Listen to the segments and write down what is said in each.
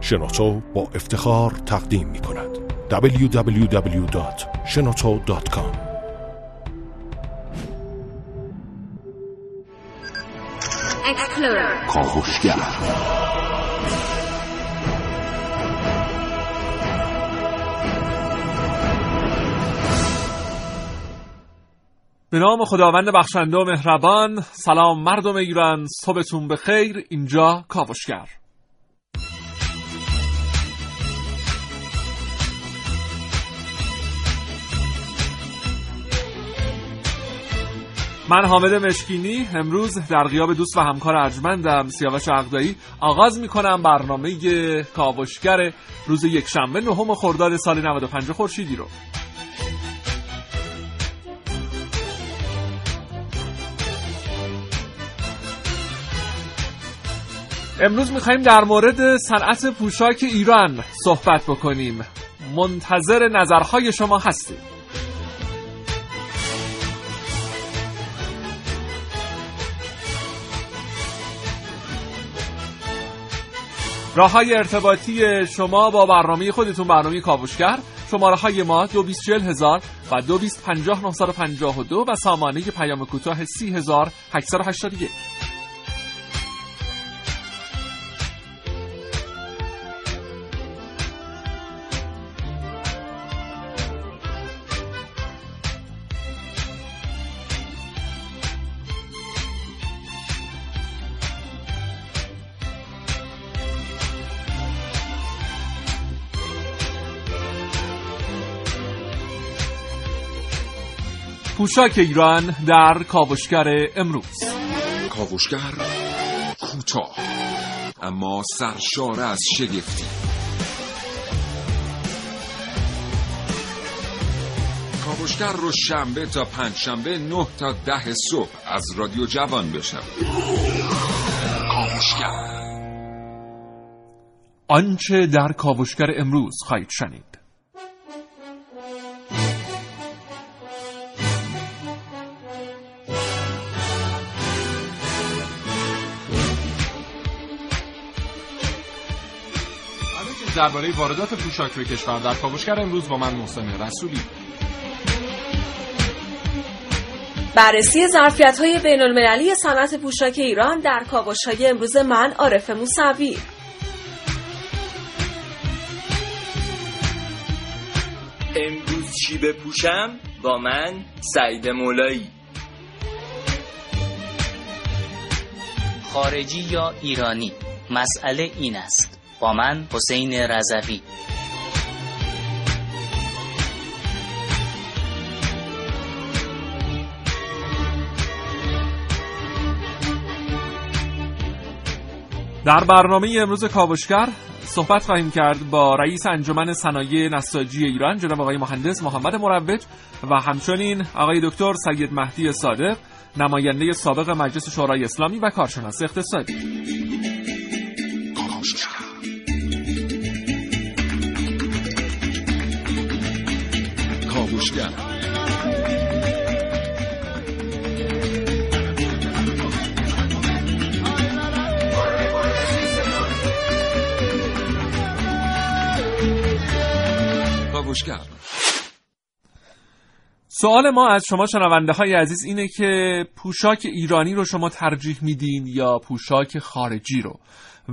شنوتو با افتخار تقدیم می کند. www.shenoto.com کاوشگر به نام خداوند بخشنده و مهربان سلام مردم ایران صبحتون بخیر اینجا کاوشگر. من حامد مشکینی امروز در غیاب دوست و همکار ارجمندم سیاوش عقدایی. آغاز می‌کنم برنامه کاوشگر روز یک شنبه نهم خرداد سال 95 خورشیدی رو. امروز میخواییم در مورد صنعت پوشاک ایران صحبت بکنیم. منتظر نظرهای شما هستیم. راهای ارتباطی شما با برنامه خودتون برنامه کاوشگر. شماره های ما 224000 و 2250 و سامانه پیام کوتاه 30881 پوشاک ایران در کاوشگر امروز. کاوشگر کوتاه اما سرشار از شگفتی. کاوشگر رو شنبه تا پنج شنبه نه تا ده صبح از رادیو جوان بشنوید. کاوشگر. آنچه در کاوشگر امروز خواهید شنید. درباره واردات پوشاک به کشور در کاوشگر امروز با من محسن رسولی. بررسی ظرفیت های بین المللی صنعت پوشاک ایران در کاوش های امروز من عارف موسوی. امروز چی بپوشم؟ با من سعید مولایی. خارجی یا ایرانی؟ مسئله این است. با من حسین رضوی. در برنامه امروز کاوشگر صحبت خواهیم کرد با رئیس انجمن صنایع نساجی ایران جناب آقای مهندس محمد مروج و همچنین آقای دکتر سید مهدی صادق نماینده سابق مجلس شورای اسلامی و کارشناس اقتصادی. کاوشگر سوال ما از شما شنونده های عزیز اینه که پوشاک ایرانی رو شما ترجیح میدین یا پوشاک خارجی رو؟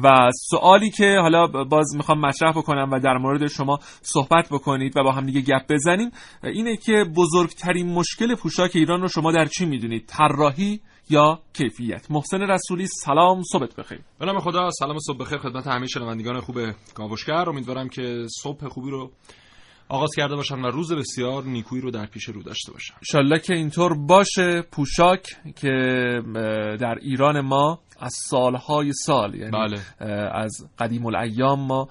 و سوالی که حالا باز می‌خوام مطرح بکنم و در مورد شما صحبت بکنید و با هم دیگه گپ بزنیم اینه که بزرگترین مشکل پوشاک ایران رو شما در چی می‌دونید؟ طراحی یا کیفیت؟ محسن رسولی سلام صبح بخیر. به نام خدا سلام صبح بخیر خدمت همه شنوندگان خوب کاوشگر. امیدوارم که صبح خوبی رو آغاز کرده باشن و روز بسیار نیکویی رو در پیش رو داشته باشن انشالله که اینطور باشه پوشاک که در ایران ما از سالهای سال یعنی بله. از قدیم الایام ما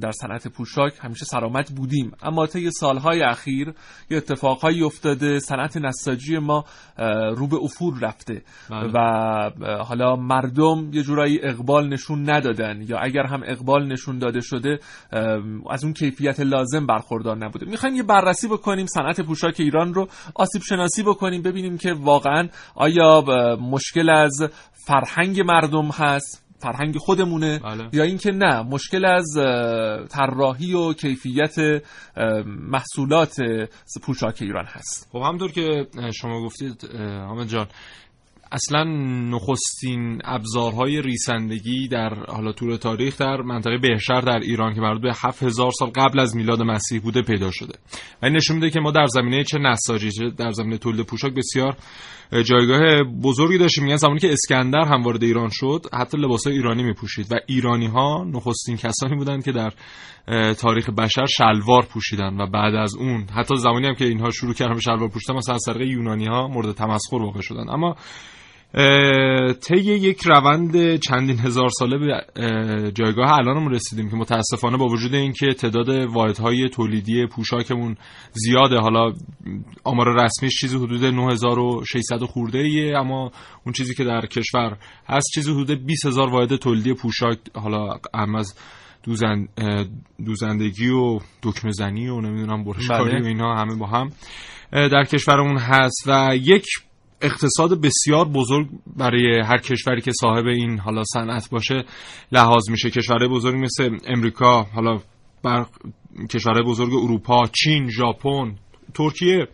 در صنعت پوشاک همیشه سرامت بودیم. اما طی سالهای اخیر یه اتفاقهایی افتاده. صنعت نساجی ما رو به افول رفته. بله. و حالا مردم یه جورایی اقبال نشون ندادن. یا اگر هم اقبال نشون داده شده از اون کیفیت لازم برخوردار نبوده. می‌خوایم یه بررسی بکنیم صنعت پوشاک ایران رو آسیب شناسی بکنیم ببینیم که واقعا آیا مشکل از فرهنگ مردم هست فرهنگ خودمونه بله. یا اینکه نه مشکل از طراحی و کیفیت محصولات پوشاک ایران هست خب همطور که شما گفتید حامد جان اصلا نخستین ابزارهای ریسندگی در حالا طول تاریخ در منطقه بهشهر در ایران که مربوط به 7000 سال قبل از میلاد مسیح بوده پیدا شده. و این نشون میده که ما در زمینه چه نساجی چه در زمینه تولید پوشاک بسیار اه، جایگاه بزرگی داشتیم. میگن زمانی که اسکندر هم وارد ایران شد حتی لباسای ایرانی میپوشید و ایرانی ها نخستین کسانی بودند که در تاریخ بشر شلوار پوشیدن و بعد از اون حتی زمانی هم که اینها شروع کردن به شلوار پوشیدن مثلا از طریق یونانی ها مورد تمسخر واقع شدن اما طی یک روند چندین هزار ساله به اه، جایگاه الانمون رسیدیم که متاسفانه با وجود اینکه تعداد واحدهای تولیدی پوشاکمون زیاده حالا آمار رسمیش چیزی حدود 9600 خورده ایه اما اون چیزی که در کشور هست چیزی حدود 20000 واحد تولیدی پوشاک حالا هم از دوزن اه، دوزندگی و دکمه زنی و نمی‌دونم برشکاری بله. و اینا همه با هم در کشورمون هست و یک اقتصاد بسیار بزرگ برای هر کشوری که صاحب این حالا صنعت باشه لحاظ میشه. کشورهای بزرگ مثل امریکا حالا بر کشورهای بزرگ اروپا چین ژاپن ترکیه.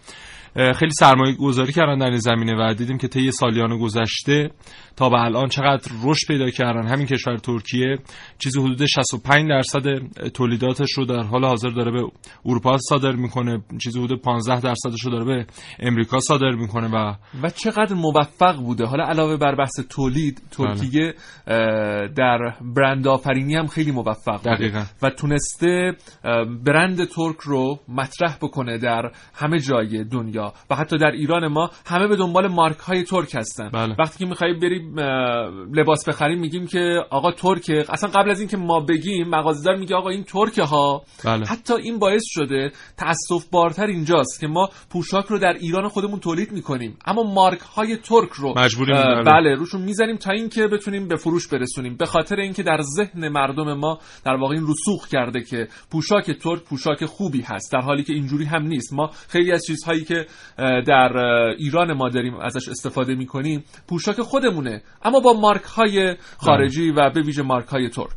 خیلی سرمایه گذاری کردن در این زمینه و دیدیم که طی سالیان گذشته تا به الان چقدر رشد پیدا کردن. همین کشور ترکیه چیزی حدود 65 درصد تولیداتش رو در حال حاضر داره به اروپا صادر می‌کنه. چیزی حدود 15 درصدش رو داره به امریکا صادر می‌کنه و و چقدر موفق بوده. حالا علاوه بر بحث تولید ترکیه اه، در برند آفرینی هم خیلی موفق بوده. دقیقاً. و تونسته برند ترک رو مطرح بکنه در همه جای دنیا. و حتی در ایران ما همه به دنبال مارک های ترک هستن بله. وقتی که میخوایی بریم اه، لباس بخریم میگیم که آقا ترکه اصلا قبل از اینکه ما بگیم مغازه‌دار میگه آقا این ترکه ها بله. حتی این باعث شده تاسف بارتر اینجاست که ما پوشاک رو در ایران خودمون تولید می‌کنیم اما مارک های ترک رو مجبوریم بله. بله روشون می‌زنیم تا اینکه بتونیم به فروش برسونیم به خاطر اینکه در ذهن مردم ما در واقع این رسوخ کرده که پوشاک ترک پوشاک خوبی هست در حالی که اینجوری هم نیست ما خیلی از چیزهایی که در ایران ما داریم ازش استفاده می‌کنیم. پوشاک خودمونه. اما با مارک های خارجی و به ویژه مارک های ترک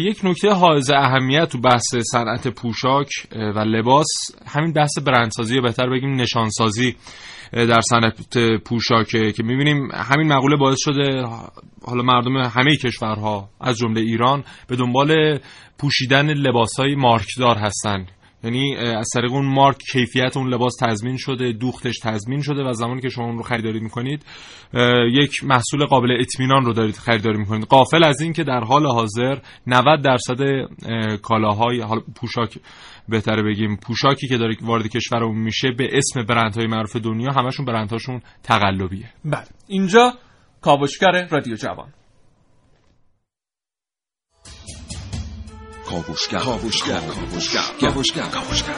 یک نکته حائز اهمیت تو بحث صنعت پوشاک و لباس. همین بحث برندسازی یا بهتر بگیم نشانسازی در صنعت پوشاکه که می‌بینیم همین مقوله باعث شده حالا مردم همه کشورها از جمله ایران به دنبال پوشیدن لباسهای مارکدار هستن. یعنی از طریق اون مارک کیفیت اون لباس تضمین شده دوختش تضمین شده و زمانی که شما اون رو خریداری می‌کنید یک محصول قابل اطمینان رو دارید خریداری می‌کنید. قافل از این که در حال حاضر 90 درصد اه، کالاهای حالا پوشاک بهتره بگیم پوشاکی که داره وارد کشورمون میشه به اسم برندهای معروف دنیا همشون برندهاشون تقلبیه. بله. اینجا کاوشگر رادیو جوان. کاوشگر کاوشگر کاوشگر کاوشگر کاوشگر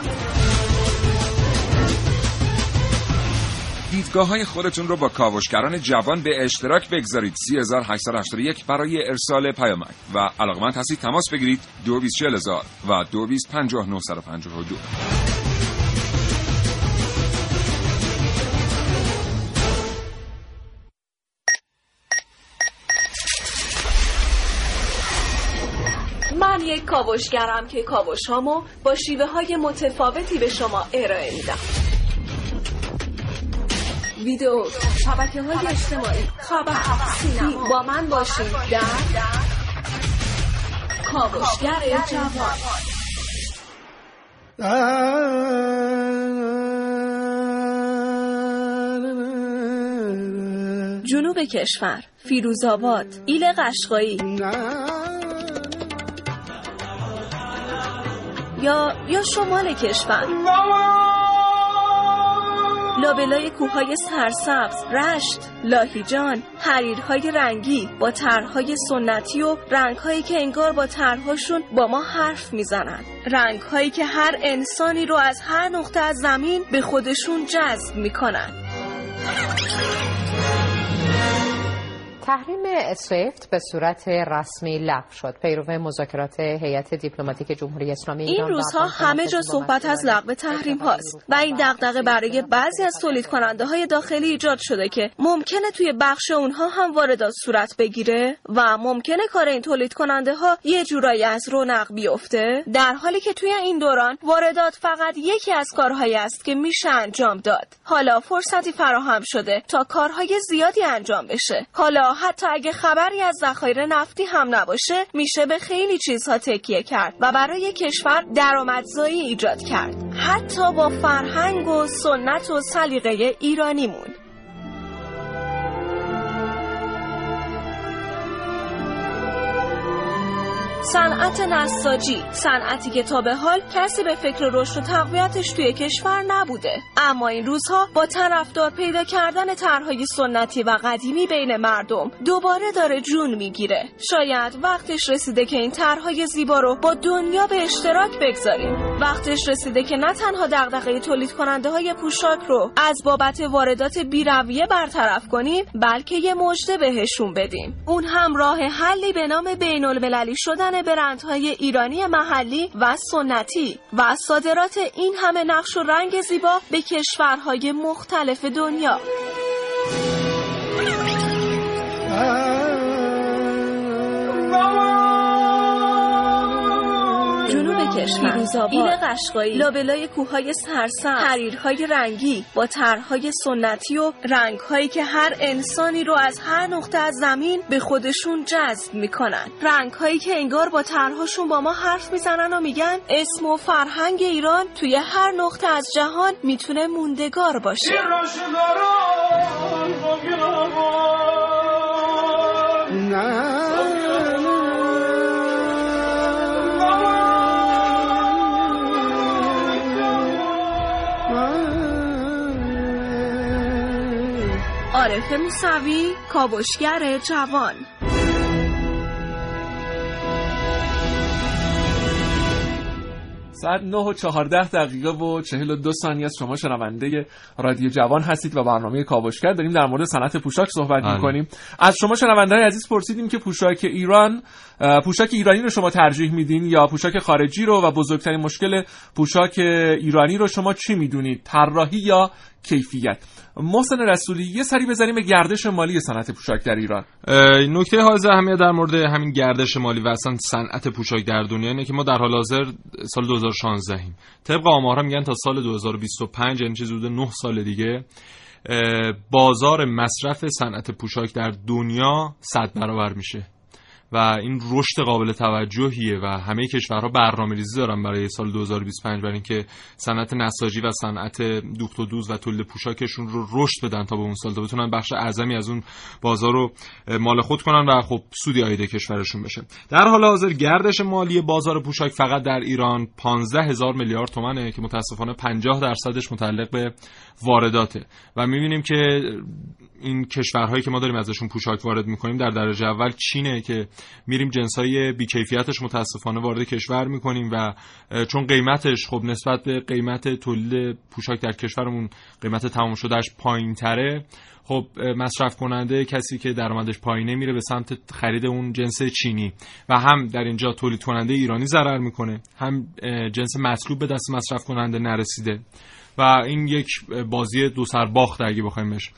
دیدگاه های خودتون رو با کاوشگران جوان به اشتراک بگذارید. 3881 برای ارسال پیامک. و علاقمند هستید تماس بگیرید. 224000 و 225952 کاوشگرم که کاوشهامو با شیوه های متفاوتی به شما ارائه میدم. ویدیو شبکه های اجتماعی. خبر سینما. با من باشید در کاوشگر جوان. جنوب کشور فیروزآباد ایل قشقایی. یا یا شمال کشور؟ لابلای کوههای سرسبز رشت لاهیجان حریرهای رنگی با طرحهای سنتی و رنگهایی که انگار با طرحهاشون با ما حرف می‌زنن. رنگهایی که هر انسانی رو از هر نقطه از زمین به خودشون جذب می‌کنن. تحریم سویفت به صورت رسمی لغو شد. پیرو مذاکرات هیئت دیپلماتیک جمهوری اسلامی این روزها همه جا صحبت از لغو تحریم هاست و این دغدغه برای بعضی از تولید کننده های داخلی ایجاد شده که ممکنه توی بخش اونها هم واردات صورت بگیره و ممکنه کار این تولید کننده ها یه جورایی از رونق بیفته. در حالی که توی این دوران واردات فقط یکی از کارهایی است که میشه انجام داد. حالا فرصتی فراهم شده تا کارهای زیادی انجام بشه. حالا حتی اگه خبری از ذخایر نفتی هم نباشه میشه به خیلی چیزها تکیه کرد و برای کشور درآمدزایی ایجاد کرد. حتی با فرهنگ و سنت و سلیقه ایرانیمون. صنعت نساجی. صنعتی که تا به حال کسی به فکر رشد و تقویتش توی کشور نبوده. اما این روزها با طرفدار پیدا کردن طرحهای سنتی و قدیمی بین مردم دوباره داره جون می‌گیره. شاید وقتش رسیده که این طرحهای زیبا رو با دنیا به اشتراک بگذاریم. وقتش رسیده که نه تنها دغدغه تولید کننده های پوشاک رو از بابت واردات بیرویه برطرف کنیم بلکه یه مژده بهشون بدیم. اون هم راه حلی به نام بین المللی شدن برندهای ایرانی محلی و سنتی و صادرات این همه نقش و رنگ زیبا به کشورهای مختلف دنیا. کشور. این قشقایی. لابلای کوههای سرسبز. حریرهای رنگی. با طرحهای سنتی و رنگهایی که هر انسانی رو از هر نقطه از زمین به خودشون جذب می‌کنن. رنگهایی که انگار با طرحهاشون با ما حرف می‌زنن و میگن اسم و فرهنگ ایران توی هر نقطه از جهان می‌تونه موندگار باشه. عارف موسوی کاوشگر جوان. ساعت 9 و 14 دقیقه و 42 ثانیه است شما شنونده رادیو جوان هستید و برنامه کاوشگر داریم در مورد صنعت پوشاک صحبت بله. می‌کنیم. از شما شنونده عزیز پرسیدیم که پوشاک ایران پوشاک ایرانی رو شما ترجیح میدین یا پوشاک خارجی رو و بزرگترین مشکل پوشاک ایرانی رو شما چی می‌دونید؟ طراحی یا کیفیت؟ محسن رسولی یه سری بزنیم به گردش مالی صنعت پوشاک در ایران. نکته حائز اهمیت در مورد همین گردش مالی و اصلا صنعت پوشاک در دنیا اینه که ما در حال حاضر سال 2016 ایم. طبق آمارها میگن تا سال 2025 یعنی چیزی حدود 9 سال دیگه بازار مصرف صنعت پوشاک در دنیا 100 برابر میشه. و این رشد قابل توجهیه و همه کشورها برنامه ریزی دارن برای سال 2025 برای اینکه صنعت نساجی و صنعت دوخت و دوز و تولید پوشاکشون رو رشد بدن تا به اون سال تا بتونن بخش اعظمی از اون بازار رو مال خود کنن و خب سودی آید کشورشون بشه. در حال حاضر گردش مالی بازار پوشاک فقط در ایران 15 هزار میلیارد تومنه که متاسفانه 50 درصدش متعلق به وارداته. و می‌بینیم که این کشورهایی که ما داریم ازشون پوشاک وارد می‌کنیم در درجه اول چینه که میریم جنسای بیکیفیتش متاسفانه وارد کشور می‌کنیم و چون قیمتش خب نسبت به قیمت تولید پوشاک در کشورمون قیمت تمام شدهش پایین تره خب مصرف کننده کسی که درآمدش پایینه میره به سمت خرید اون جنس چینی و هم در اینجا تولید کننده ایرانی ضرر می‌کنه هم جنس مطلوب به دست مصرف کننده نرسیده و این یک بازی دو سر باخته اگه بخوایم بهش. اه،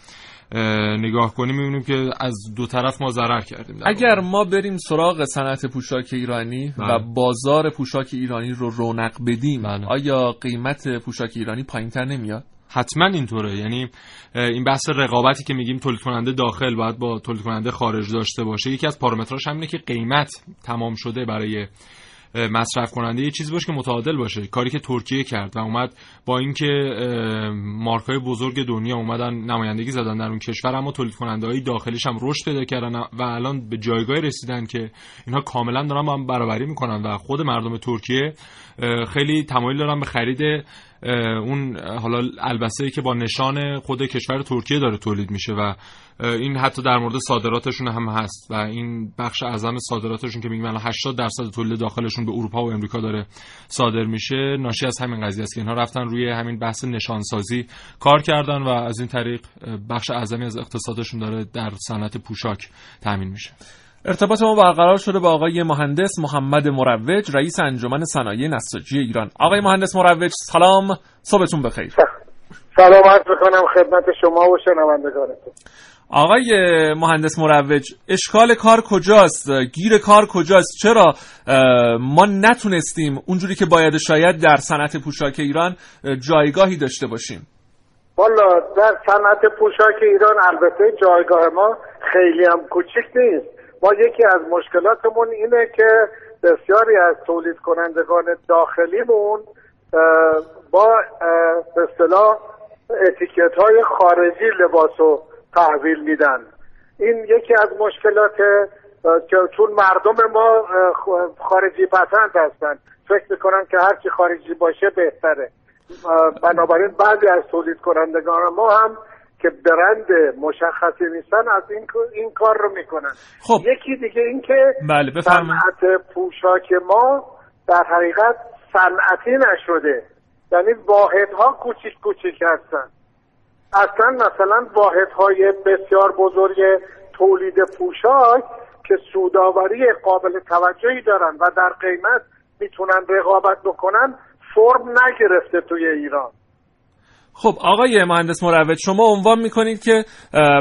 نگاه کنیم می‌بینیم که از دو طرف ما ضرر کردیم. اگر ما بریم سراغ صنعت پوشاک ایرانی و بله. بازار پوشاک ایرانی رو رونق بدیم بله. آیا قیمت پوشاک ایرانی پایینتر نمیاد حتما اینطوره یعنی این بحث رقابتی که میگیم تولید کننده داخل باید با تولید کننده خارج داشته باشه یکی از پارامترهاش همینه که قیمت تمام شده برای مصرف کننده یه چیزی باشه که متعادل باشه. کاری که ترکیه کرد و اومد با اینکه مارکای بزرگ دنیا اومدن نمایندگی زدن در اون کشور اما تولید کننده های داخلیش هم رشد پیدا کردن و الان به جایگاهی رسیدن که اینها کاملا دارن با هم برابری می‌کنن و خود مردم ترکیه خیلی تمایل دارن به خرید اون حالا البسه که با نشان خود کشور ترکیه داره تولید میشه و این حتی در مورد صادراتشون هم هست و این بخش اعظم صادراتشون که میگن 80 درصد تولید داخلشون به اروپا و امریکا داره صادر میشه. ناشی از همین قضیه است که اینها رفتن روی همین بحث نشانسازی کار کردن و از این طریق بخش اعظمی از اقتصادشون داره در صنعت پوشاک تامین میشه. ارتباط ما برقرار شده با آقای مهندس محمد مروج رئیس انجمن صنایع نساجی ایران. آقای مهندس مروج سلام. صبحتون بخیر. سلام. عرض می‌کنم خدمت شما و شنوندگانتون. آقای مهندس مروج اشکال کار کجاست؟ گیر کار کجاست؟ چرا؟ ما نتونستیم اونجوری که باید شاید در صنعت پوشاک ایران جایگاهی داشته باشیم. والا در صنعت پوشاک ایران البته جایگاه ما خیلی هم کوچیک نیست. ما یکی از مشکلاتمون اینه که بسیاری از تولید کنندگان داخلیمون با به اصطلاح اتیکت های خارجی لباس رو تحویل میدن. این یکی از مشکلات که چون مردم ما خارجی پسند هستن. فکر می‌کنن که هرچی خارجی باشه بهتره. بنابراین بعضی از تولید کنندگان ما هم که برند مشخصی نیستن از این این کار رو می‌کنن. خب. یکی دیگه این که بله صنعت پوشاک ما در حقیقت صنعتی نشده. یعنی واحدها کوچیک کوچیک هستن. اصلا مثلا واحدهای بسیار بزرگ تولید پوشاک که سوداوری قابل توجهی دارن و در قیمت می‌تونن رقابت بکنن فرم نگرفته توی ایران. خب آقای مهندس مروج شما عنوان می‌کنید که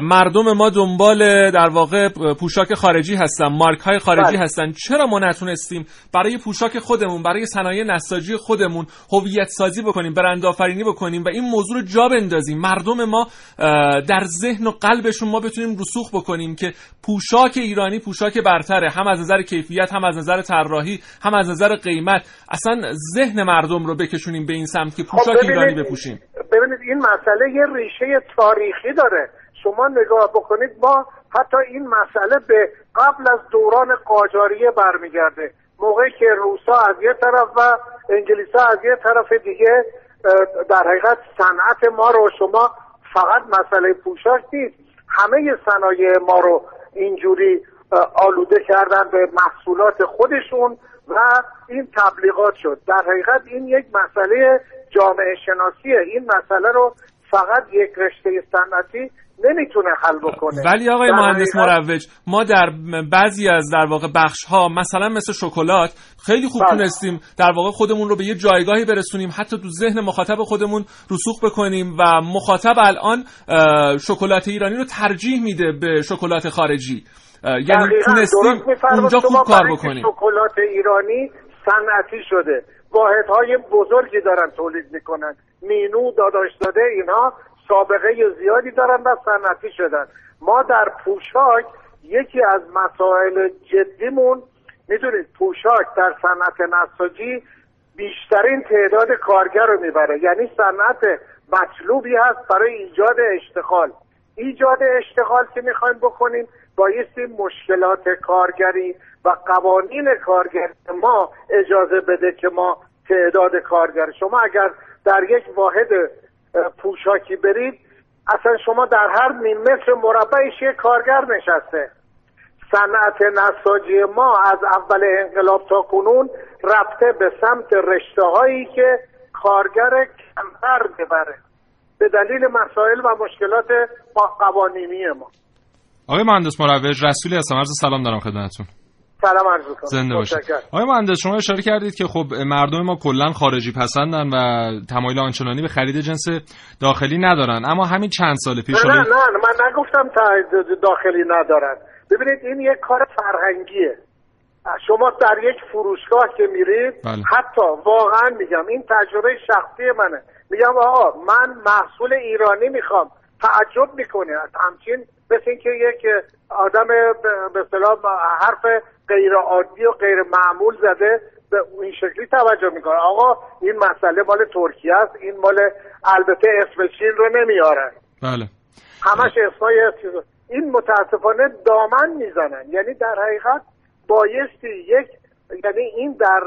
مردم ما دنبال در واقع پوشاک خارجی هستن مارک های خارجی بله. هستن. چرا ما نتونستیم برای پوشاک خودمون برای صنایع نساجی خودمون هویت سازی بکنیم برند آفرینی بکنیم و این موضوع رو جا بندازیم؟ مردم ما در ذهن و قلبشون ما بتونیم رسوخ بکنیم که پوشاک ایرانی پوشاک برتره هم از نظر کیفیت هم از نظر طراحی هم از نظر قیمت. اصلا ذهن مردم رو بکشونیم به این سمت که خب پوشاک ایرانی بپوشیم. ببینید این مسئله یه ریشه تاریخی داره. شما نگاه بکنید ما حتی این مسئله به قبل از دوران قاجاریه برمیگرده. موقعی که روسا از یه طرف و انگلیسا از یه طرف دیگه در حقیقت صنعت ما رو شما فقط مسئله پوشاک نیست. همه صنایع ما رو اینجوری آلوده کردن به محصولات خودشون و این تبلیغات شد. در حقیقت این یک مسئله جامعه شناسیه این مسئله رو فقط یک رشته صنعتی نمی‌تونه حل بکنه. ولی آقای مهندس مروج ما در بعضی از در واقع بخش ها مثلا مثل شکلات خیلی خوب بله. تونستیم در واقع خودمون رو به یه جایگاهی برسونیم حتی تو ذهن مخاطب خودمون رسوخ بکنیم و مخاطب الان شکلات ایرانی رو ترجیح میده به شکلات خارجی. یعنی تونستیم اونجا خوب کار بکنیم. شکلات ایرانی صنعتی شده؟ واحدهای بزرگی دارن تولید می‌کنن. مینو داداش داده اینها سابقه زیادی دارن و صنعتی شدن. ما در پوشاک یکی از مسائل جدیمون می‌دونید پوشاک در صنعت نساجی بیشترین تعداد کارگر رو می‌بره. یعنی صنعت مطلوبی هست برای ایجاد اشتغال. ایجاد اشتغال که می‌خوایم بکنیم بایستی مشکلات کارگری و قوانین کارگری ما اجازه بده که ما تعداد کارگر شما اگر در یک واحد پوشاکی برید اصلا شما در هر نیم متر مربعش یک کارگر نشسته. صنعت نساجی ما از اول انقلاب تا کنون رفته به سمت رشته هایی که کارگر کمتر ببره. به دلیل مسائل و مشکلات قوانینی ما. آقای مهندس مروج رسولی هستم. عرض سلام دارم خدمتتون. سلام عرض زنده باشید. آقای مهندس شما اشاره کردید که خب مردم ما کلا خارجی پسندن و تمایل آنچنانی به خرید جنس داخلی ندارن. اما همین چند سال پیش نه نه, نه من نگفتم داخلی ندارن. ببینید این یک کار فرهنگیه. شما در یک فروشگاه که میرید بله. حتی واقعا میگم این تجربه شخصی منه. میگم آقا من محصول ایرانی می‌خوام تعجب می‌کنه همچین مثل اینکه یک آدم به اصطلاح حرف غیر عادی و غیر معمول زده به این شکلی توجه می‌کنه. آقا این مسئله مال ترکیه است این مال البته اسم چین رو نمیارن بله. همش اسمای این متاسفانه دامن می‌زنن. یعنی در حقیقت بایستی یک یعنی این در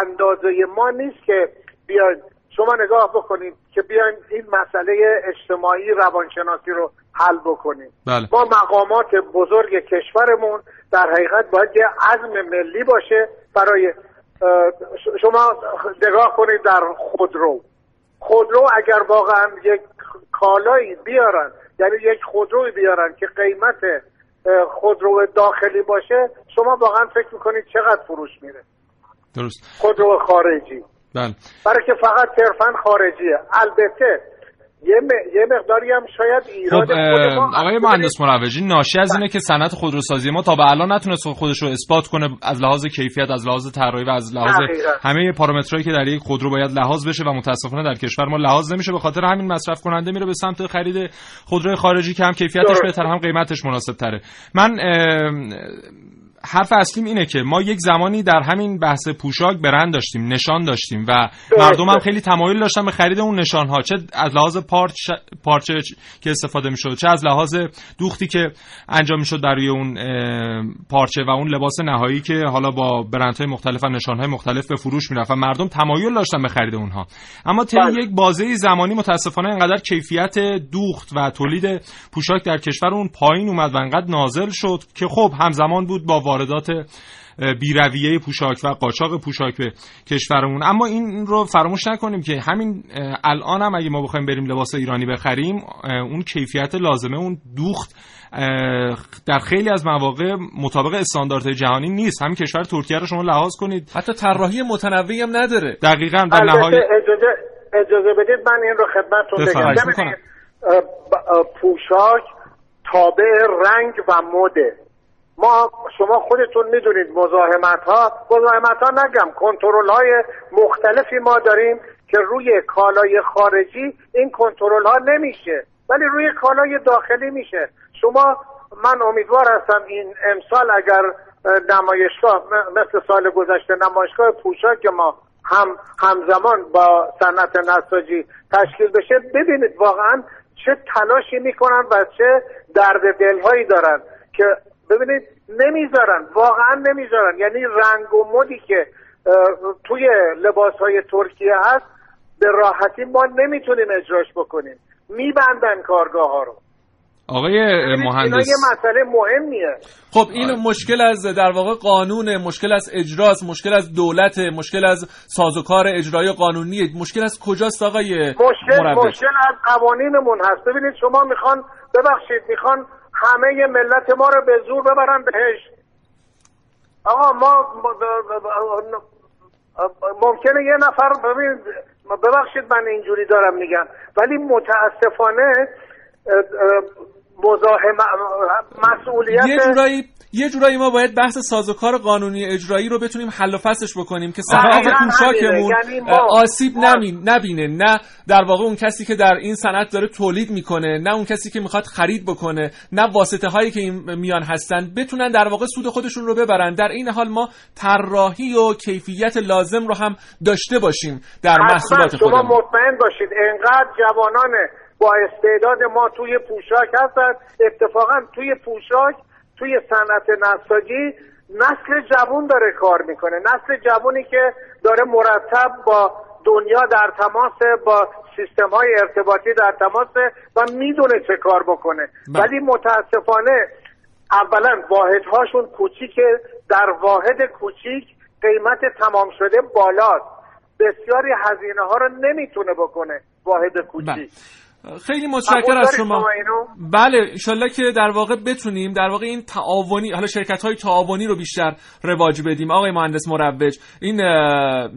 اندازه ما نیست که بیاید شما نگاه بکنید که بیایم این مسئله اجتماعی روانشناسی رو حل بکنیم. بله. ما مقامات بزرگ کشورمون در حقیقت باید یه عزم ملی باشه برای شما نگاه کنید در خودرو. خودرو اگر واقعا یک کالایی بیارن یعنی یک خودروی بیارن که قیمت خودرو داخلی باشه شما واقعا فکر می‌کنید چقدر فروش میره؟ درست. خودرو خارجی. بله. برای که فقط صرفا خارجیه. البته یه, م- یه مقداری هم شاید ایراد خب خود ما آقای مهندس مروجی ناشی از اینه که صنعت خودروسازی ما تا به الان نتونست خودش رو اثبات کنه از لحاظ کیفیت از لحاظ طراحی و از لحاظ. همه پارامترهایی که در یک خودرو باید لحاظ بشه و متاسفانه در کشور ما لحاظ نمیشه به خاطر همین مصرف کننده میره به سمت خرید خودروی خارجی که هم کیفیتش. بهتر هم قیمتش مناسب تره من حرف اصلیم اینه که ما یک زمانی در همین بحث پوشاک برند داشتیم نشان داشتیم و مردم هم خیلی تمایل داشتن به خرید اون نشان ها چه از لحاظ پارچ پارچه که استفاده می‌شد چه از لحاظ دوختی که انجام می‌شد برای اون اه، پارچه و اون لباس نهایی که حالا با برندهای مختلف و نشانهای مختلف به فروش می‌رفت و مردم تمایل داشتن به خرید اونها اما طی بله. یک بازه زمانی متاسفانه انقدر کیفیت دوخت و تولید پوشاک در کشور اون پایین اومد و انقدر نازل شد که خب همزمان بود با واردات بیرویه پوشاک و قاچاق پوشاک به کشورمون. اما این رو فراموش نکنیم که همین الان هم اگه ما بخوایم بریم لباس ایرانی بخریم اون کیفیت لازمه اون دوخت در خیلی از مواقع مطابق استانداردهای جهانی نیست. همین کشور ترکیه رو شما لحاظ کنید. حتی طراحی متنوعی هم نداره. دقیقا در نهایت اجازه اجازه بدید من این رو خدمتتون بگم. پوشاک تابع رنگ و مده ما شما خودتون می‌دونید مزاحمت ها مزاحمت ها نگم کنترل های مختلفی ما داریم که روی کالای خارجی این کنترل ها نمیشه ولی روی کالای داخلی میشه. شما من امیدوار هستم این امسال اگر اه، نمایشگاه مثل سال گذشته نمایشگاه پوشاک ما هم همزمان با صنعت نساجی تشکیل بشه ببینید واقعا چه تلاشی می‌کنن و چه درد دلهایی دارن که ببینید نمی‌ذارن واقعا نمی‌ذارن. یعنی رنگ و مدی که توی لباس های ترکیه هست به راحتی ما نمی‌تونیم اجراش بکنیم. میبندن کارگاه ها رو. آقای ببینید، اینا مهندس. یه مسئله مهمیه. خب این مشکل از در واقع قانون مشکل از اجراست مشکل از دولت مشکل از سازوکار اجرایی قانونی. مشکل از کجاست آقای مشکل مشکل از قوانینمون هست. ببینید شما می‌خوان ببخشید می‌خوان همه ملت ما رو به زور ببرن بهشت آقا ما ممکنه یه نفر ببین ببخشید من اینجوری دارم میگم ولی متاسفانه مزاحم مسئولیت یه جورایی یه جورایی ما باید بحث سازوکار قانونی اجرایی رو بتونیم حل و فصلش بکنیم که صنعت پوشاکمون. یعنی آسیب ما- نمین نبینه. نه در واقع اون کسی که در این صنعت داره تولید می‌کنه نه اون کسی که می‌خواد خرید بکنه نه واسطه هایی که این میان هستن بتونن در واقع سود خودشون رو ببرن. در این حال ما طراحی و کیفیت لازم رو هم داشته باشیم در محصولات شما خودمون. مطمئن باشید انقدر جوانان با استعداد ما توی پوشاک هستن. اتفاقا توی پوشاک توی صنعت نساجی نسل جوان داره کار می‌کنه. نسل جوانی که داره مرتب با دنیا در تماس با سیستم های ارتباطی در تماس و می‌دونه چه کار بکنه. بله. ولی متاسفانه اولا واحدهاشون کوچیکه در واحد کوچیک قیمت تمام شده بالاست. بسیاری هزینه ها رو نمی‌تونه بکنه واحد بله. کوچیک خیلی متشکر از شما؟ بله انشالله که در واقع بتونیم در واقع این تعاونی حالا شرکت های تعاونی رو بیشتر رواج بدیم. آقای مهندس مروج این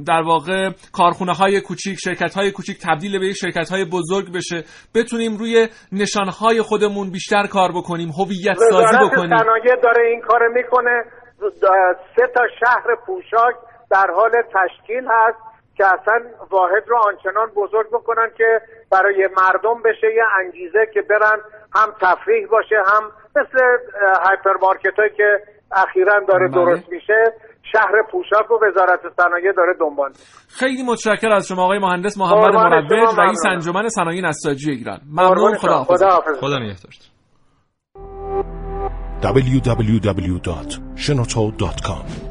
در واقع کارخونه های کوچیک شرکت های کوچیک تبدیل به یک شرکت های بزرگ بشه. بتونیم روی نشان های خودمون بیشتر کار بکنیم هویت سازی بکنیم. صنایع داره این کار می‌کنه. سه تا شهر پوشاک در حال تشکیل هست که اصلا واحد رو آنچنان بزرگ بکنن که برای مردم بشه یه انگیزه که برن هم تفریح باشه هم مثل هایپر مارکت هایی که اخیرا داره بله. درست میشه شهر پوشاک و وزارت صنایع داره دنبال می‌کنه. خیلی متشکر از شما آقای مهندس محمد مروج رئیس. انجمن صنایع نساجی ایران ممنون. خدا خداحافظ. خدا نگهدارت www.shenoto.com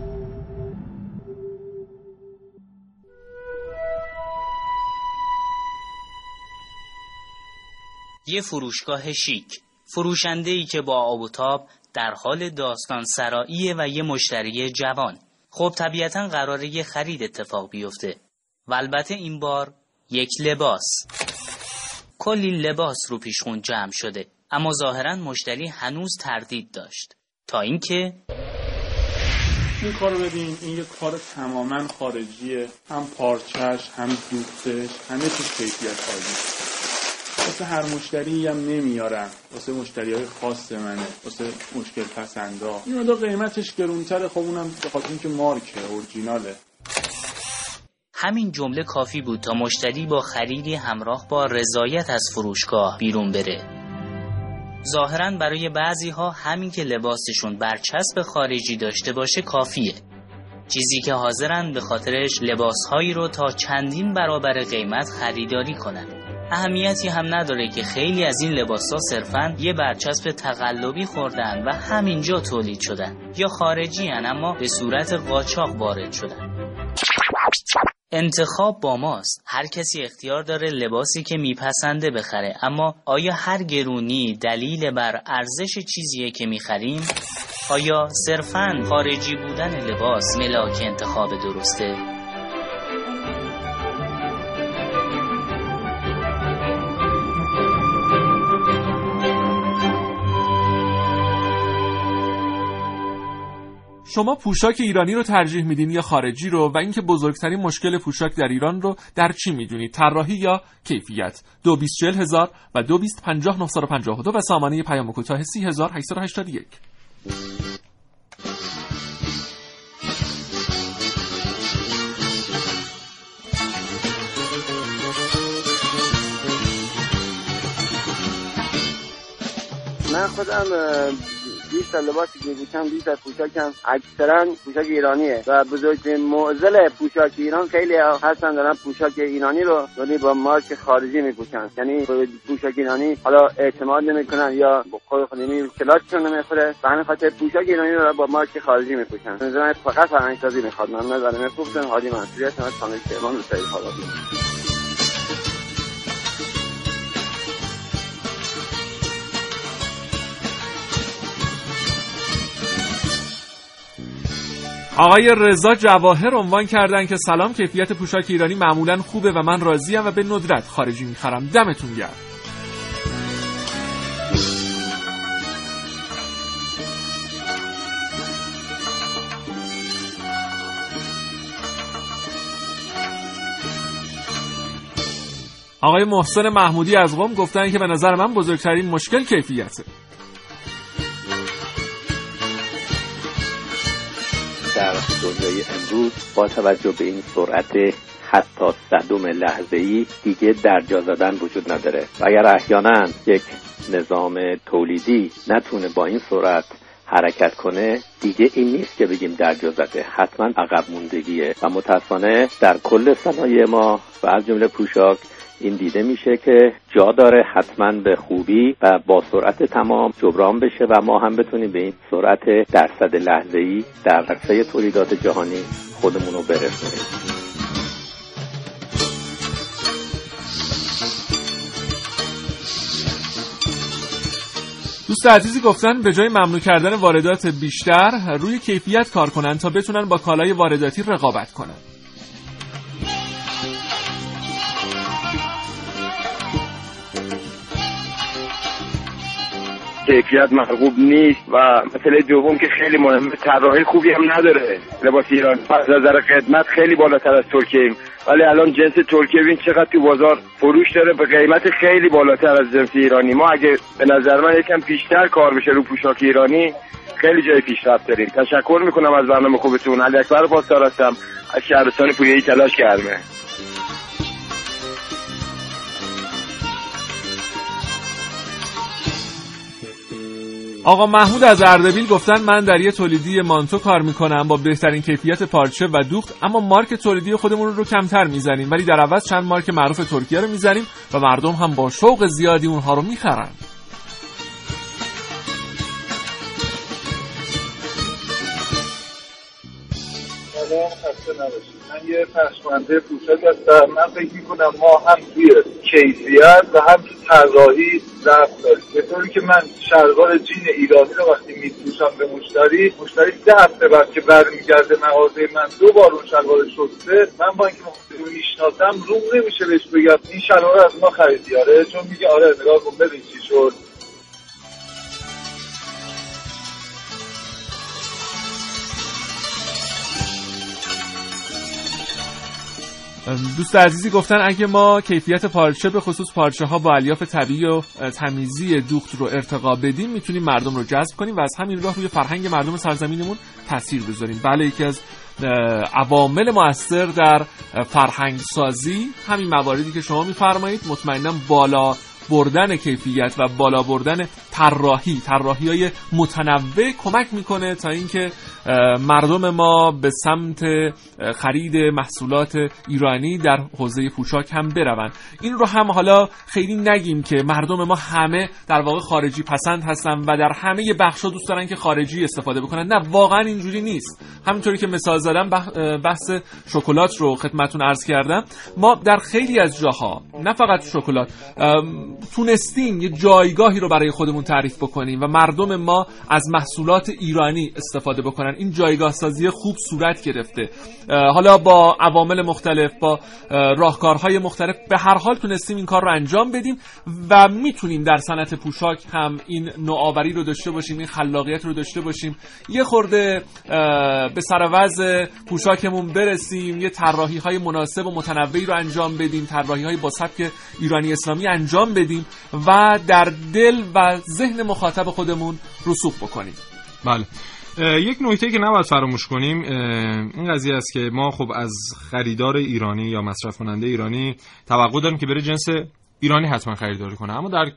یه فروشگاه شیک. فروشنده ای که با آب و تاب در حال داستان سراییه و یه مشتری جوان. خب طبیعتا قراره یه خرید اتفاق بیفته. و البته این بار یک لباس. کلی لباس رو پیشخون جمع شده. اما ظاهرا مشتری هنوز تردید داشت. تا اینکه این کارو ببین این یه کار تماما خارجیه. هم پارچش هم دوختش همه چیز کیفیت خارجی واسه هر مشتری هم نمیارم. واسه مشتری های خاص منه. واسه مشکل پسندا. این مدار قیمتش گرونتره. خب اونم به خاطر اینکه مارکه اورجیناله. همین جمله کافی بود تا مشتری با خریدی همراه با رضایت از فروشگاه بیرون بره. ظاهرا برای بعضی ها همین که لباسشون برچسب خارجی داشته باشه کافیه. چیزی که حاضرن به خاطرش لباسهایی رو تا چندین برابر قیمت خریداری کنن. اهمیتی هم نداره که خیلی از این لباسا صرفا یه برچسب تقلبی خوردن و همینجا تولید شدن یا خارجی هن اما به صورت قاچاق وارد شدن انتخاب با ماست هر کسی اختیار داره لباسی که میپسنده بخره اما آیا هر گرونی دلیل بر ارزش چیزیه که می‌خریم؟ آیا صرفا خارجی بودن لباس ملاک انتخاب درسته؟ شما پوشاک ایرانی رو ترجیح میدین یا خارجی رو؟ و اینکه بزرگترین مشکل پوشاک در ایران رو در چی می‌دونید طراحی یا کیفیت؟ دو هزار و دو و سامانه پیام کوتاه سی هزار یک. من خودم بیست تا لباسی که بیست تا پوشاکم اکثرا پوشاک ایرانیه و بزرگترین معضل پوشاک ایران خیلی هستن دارن پوشاک ایرانی رو ولی با مارک خارجی میپوشن. یعنی پوشاک ایرانی حالا اعتماد نمی‌کنن یا خود خود یعنی کلاسشون نمی‌خوره. به همین خاطر پوشاک ایرانی رو با مارک خارجی میپوشن. نظرم فقط فرهنگسازی می‌خواد. من نظرم میپوشن حالی منصوری هستم از خانه کرمان روستایی آقای رضا جواهر عنوان کردن که سلام کیفیت پوشاک ایرانی معمولا خوبه و من راضیم و به ندرت خارجی می‌خرم. دمتون گرم. آقای محسن محمودی از قم گفتن که به نظر من بزرگترین مشکل کیفیته. در دنیای امروز با توجه به این سرعت حتی صدوم لحظه ای دیگه درجا زدن وجود نداره. و اگر احیانا یک نظام تولیدی نتونه با این سرعت حرکت کنه دیگه این نیست که بگیم درجا زده. حتما عقب موندگیه. و متاسفانه در کل صنایع ما و از جمله پوشاک این دیده میشه که جا داره حتما به خوبی و با سرعت تمام جبران بشه و ما هم بتونیم به این سرعت درصد لحظه ای در عرصه تولیدات جهانی خودمون رو برسونیم. دوست عزیزی گفتن به جای ممنوع کردن واردات بیشتر روی کیفیت کار کنن تا بتونن با کالای وارداتی رقابت کنن. کیفیت مرغوب نیست و مسئله دوم که خیلی مهمه طراحی خوبی هم نداره. لباس ایران از نظر خدمت خیلی بالاتر از ترکیه ولی الان جنس ترکیه بین چقدر تو بازار فروش داره به قیمت خیلی بالاتر از جنس ایرانی. ما اگه به نظر من یکم بیشتر کار بشه رو پوشاک ایرانی خیلی جای پیشرفت داریم. تشکر می‌کنم از برنامه خوبتون. علی اکبر پاسدار هستم. از شهرستان پویهی تلاش کردمه آقا محمود از اردبیل گفتن من در یه تولیدی مانتو کار می‌کنم با بهترین کیفیت پارچه و دوخت اما مارک تولیدی خودمون رو کمتر می‌زنیم. ولی در عوض چند مارک معروف ترکیه رو می‌زنیم و مردم هم با شوق زیادی اونها رو می‌خرن. من یه پخشمنده پوشاک هستم من فکر می‌کنم ما هم توی کیفیت و هم تو طراحی ضعف داریم. به طوری که من شلوار جین ایرانی رو وقتی میفروشم به مشتری مشتری ده هفته بعد که برمیگرده مغازه من دو بار اون شلوار شسته من با اینکه مشتری می‌شناسم روم نمیشه بهش بگم این شلوار از ما خریدی. آره چون میگه آره نگاه کن ببین چی شد. دوست عزیزی گفتن اگه ما کیفیت پارچه به خصوص پارچه ها با الیاف طبیعی و تمیزی دوخت رو ارتقا بدیم می‌تونیم مردم رو جذب کنیم و از همین راه روی فرهنگ مردم سرزمینمون تاثیر بذاریم. بله یکی از عوامل موثر در فرهنگ سازی همین مواردی که شما میفرمایید مطمئنا بالا بردن کیفیت و بالا بردن طراحی طراحی های متنوع کمک می‌کنه تا اینکه مردم ما به سمت خرید محصولات ایرانی در حوزه پوشاک هم بروند. این رو هم حالا خیلی نگیم که مردم ما همه در واقع خارجی پسند هستن و در همه بخشا دوست دارن که خارجی استفاده بکنن. نه واقعا اینجوری نیست. همینطوری که مثال زدم بحث شکلات رو خدمتون عرض کردم. ما در خیلی از جاها نه فقط شکلات تونستیم یه جایگاهی رو برای خودمون تعریف بکنیم و مردم ما از محصولات ایرانی استفاده بکنن. این جایگاه سازی خوب صورت گرفته. حالا با عوامل مختلف با راهکارهای مختلف به هر حال تونستیم این کار رو انجام بدیم و می‌تونیم در صنعت پوشاک هم این نوآوری رو داشته باشیم این خلاقیت رو داشته باشیم. یه خورده به سروز پوشاکمون برسیم یه طراحی های مناسب و متنوعی رو انجام بدیم طراحی های با سبک ایرانی اسلامی انجام بدیم و در دل و ذهن مخاطب خودمون رسوخ بکنیم. بله. یک نکته که نباید فراموش کنیم این قضیه است که ما خب از خریدار ایرانی یا مصرف کننده ایرانی توقع داریم که بره جنس ایرانی حتما خریداری کنه. اما در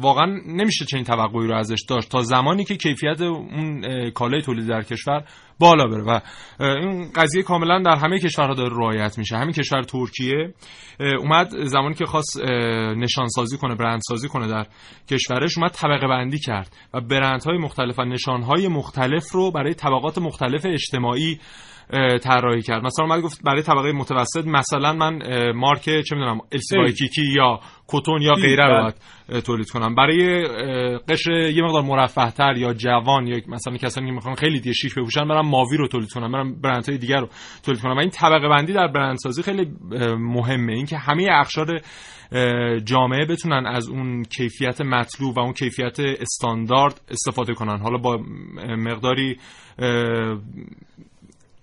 واقعا نمیشه چنین توقعی رو ازش داشت تا زمانی که کیفیت اون کالای تولید در کشور بالا بره. و این قضیه کاملا در همه کشورها داره رعایت میشه. همین کشور ترکیه اومد زمانی که خواست نشان سازی کنه برند سازی کنه در کشورش اومد طبقه بندی کرد و برندهای مختلف و نشانهای مختلف رو برای طبقات مختلف اجتماعی طراحی کرد. مثلا اومد گفت برای طبقه متوسط مثلا من مارک چه می‌دونم السیبایکیکی یا کتون یا غیره رو باید تولید کنم. برای قشر یه مقدار مرفه تر یا جوان یا مثلا کسانی که می‌خوان خیلی دیگه شیک بپوشن برم ماوی رو تولید کنم برم برندهای دیگر رو تولید کنم. و این طبقه بندی در برندسازی خیلی مهمه. اینکه همه اقشار جامعه بتونن از اون کیفیت مطلوب و اون کیفیت استاندارد استفاده کنن. حالا با مقداری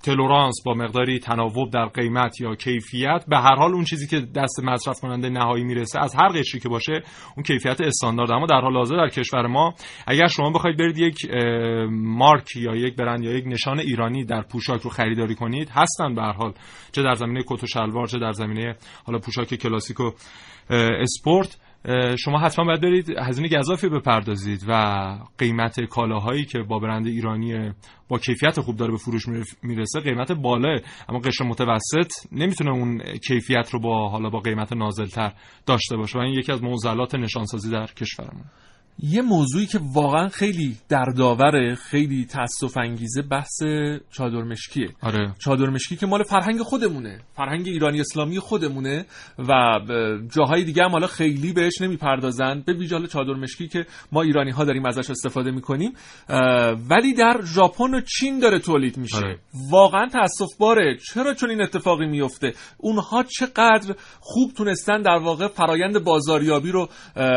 تلورانس با مقداری تناوب در قیمت یا کیفیت به هر حال اون چیزی که دست مصرف کننده نهایی می‌رسه از هر قشری که باشه اون کیفیت استاندارد. اما در حال حاضر در کشور ما اگر شما بخواید برید یک مارک یا یک برند یا یک نشان ایرانی در پوشاک رو خریداری کنید هستن به هر حال چه در زمینه کت و شلوار چه در زمینه حالا پوشاک کلاسیک و اسپورت. شما حتما باید برید هزینه گذافی بپردازید و قیمت کالاهایی که با برند ایرانی با کیفیت خوب داره به فروش می‌رسه قیمت بالاه اما قشر متوسط نمی‌تونه اون کیفیت رو با حالا با قیمت نازلتر داشته باشه و این یکی از معضلات نشانسازی در کشورمون. یه موضوعی که واقعا خیلی دردآوره خیلی تاسف انگیزه بحث چادرمشکیه. آره. چادرمشکی که مال فرهنگ خودمونه. فرهنگ ایرانی اسلامی خودمونه و جاهای دیگه هم حالا خیلی بهش نمی‌پردازن. به ویژه چادرمشکی که ما ایرانی ها داریم ازش استفاده می‌کنیم ولی در ژاپن و چین داره تولید میشه. آره. واقعا تاسف باره چرا چون این اتفاقی میفته اونها چقدر خوب تونستن در واقع فرایند بازاریابی رو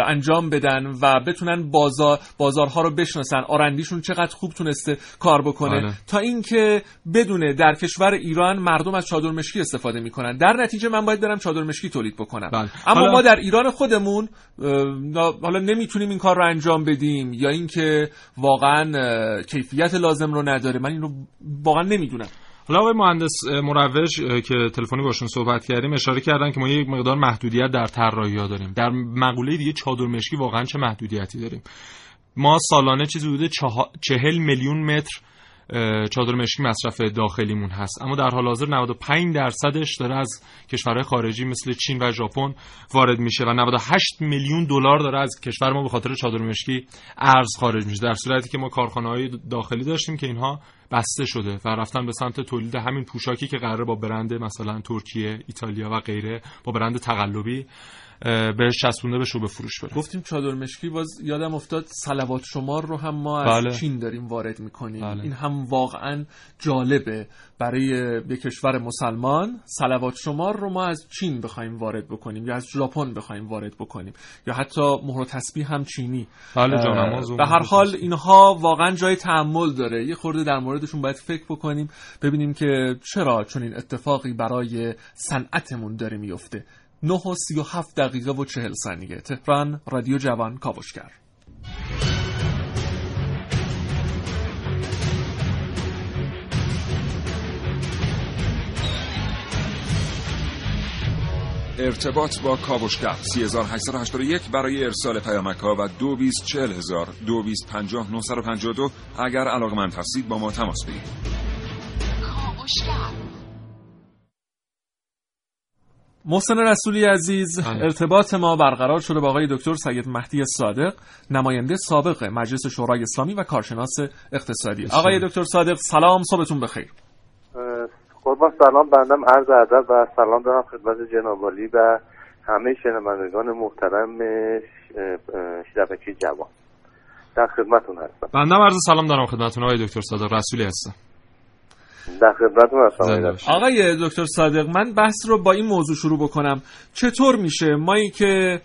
انجام بدن و بتونن بتونن بازار بازارها رو بشناسن. آرندیشون چقدر خوب تونسته کار بکنه. آره. تا اینکه بدونه در کشور ایران مردم از چادر مشکی استفاده می‌کنن. در نتیجه من باید برم چادر مشکی تولید بکنم. بله. اما حالا... ما در ایران خودمون حالا نمی‌تونیم این کار رو انجام بدیم یا اینکه واقعا کیفیت لازم رو نداره. من این رو واقعا نمی‌دونم. حالا آقای مهندس مروج که تلفنی باشون صحبت کردیم اشاره کردن که ما یک مقدار محدودیت در طراحی ها داریم. در مقوله دیگه چادر مشکی واقعا چه محدودیتی داریم؟ ما سالانه چیزی بوده چهل میلیون متر چادر مشکی مصرف داخلیمون هست. اما در حال حاضر 95 درصدش داره از کشورهای خارجی مثل چین و ژاپن وارد میشه و 98 میلیون دلار داره از کشور ما به خاطر چادر مشکی ارز خارج میشه در صورتی که ما کارخانه های داخلی داشتیم که اینها بسته شده و رفتن به سمت تولید همین پوشاکی که قراره با برند مثلا ترکیه ایتالیا و غیره با برند تقلبی. بهش چسبونده بشه و به فروش بره. گفتیم چادر مشکی باز یادم افتاد صلوات شمار رو هم ما از بله. چین داریم وارد می‌کنیم. بله. این هم واقعا جالبه. برای یه کشور مسلمان صلوات شمار رو ما از چین بخوایم وارد بکنیم یا از ژاپن بخوایم وارد بکنیم یا حتی مهر و تسبیح هم چینی. بله، به هر حال اینها واقعا جای تحمل داره. یه خورده در موردشون باید فکر بکنیم ببینیم که چرا چون این اتفاقی برای صنعتمون داره میفته 9 و 37 دقیقه و 40 ثانیه. تهران رادیو جوان کاوشگر. ارتباط با کاوشگر. 3881 برای ارسال پیامک ها و 224000 2250 اگر علاقمند هستید با ما تماس بگیرید. محسن رسولی عزیز بله. ارتباط ما برقرار شده با آقای دکتر سید مهدی صادق نماینده سابق مجلس شورای اسلامی و کارشناس اقتصادی. آقای دکتر صادق سلام صبحتون بخیر. قربان سلام بندم عرض ادب و سلام دارم خدمت جناب و همه شنوندگان محترم شبکه جوان. در خدمتون هستم. بنده عرض سلام دارم خدمتتون آقای دکتر صادق رسولی هستم. در هستم آقای دکتر. آقای دکتر صادق من بحث رو با این موضوع شروع بکنم. چطور میشه؟ مایی که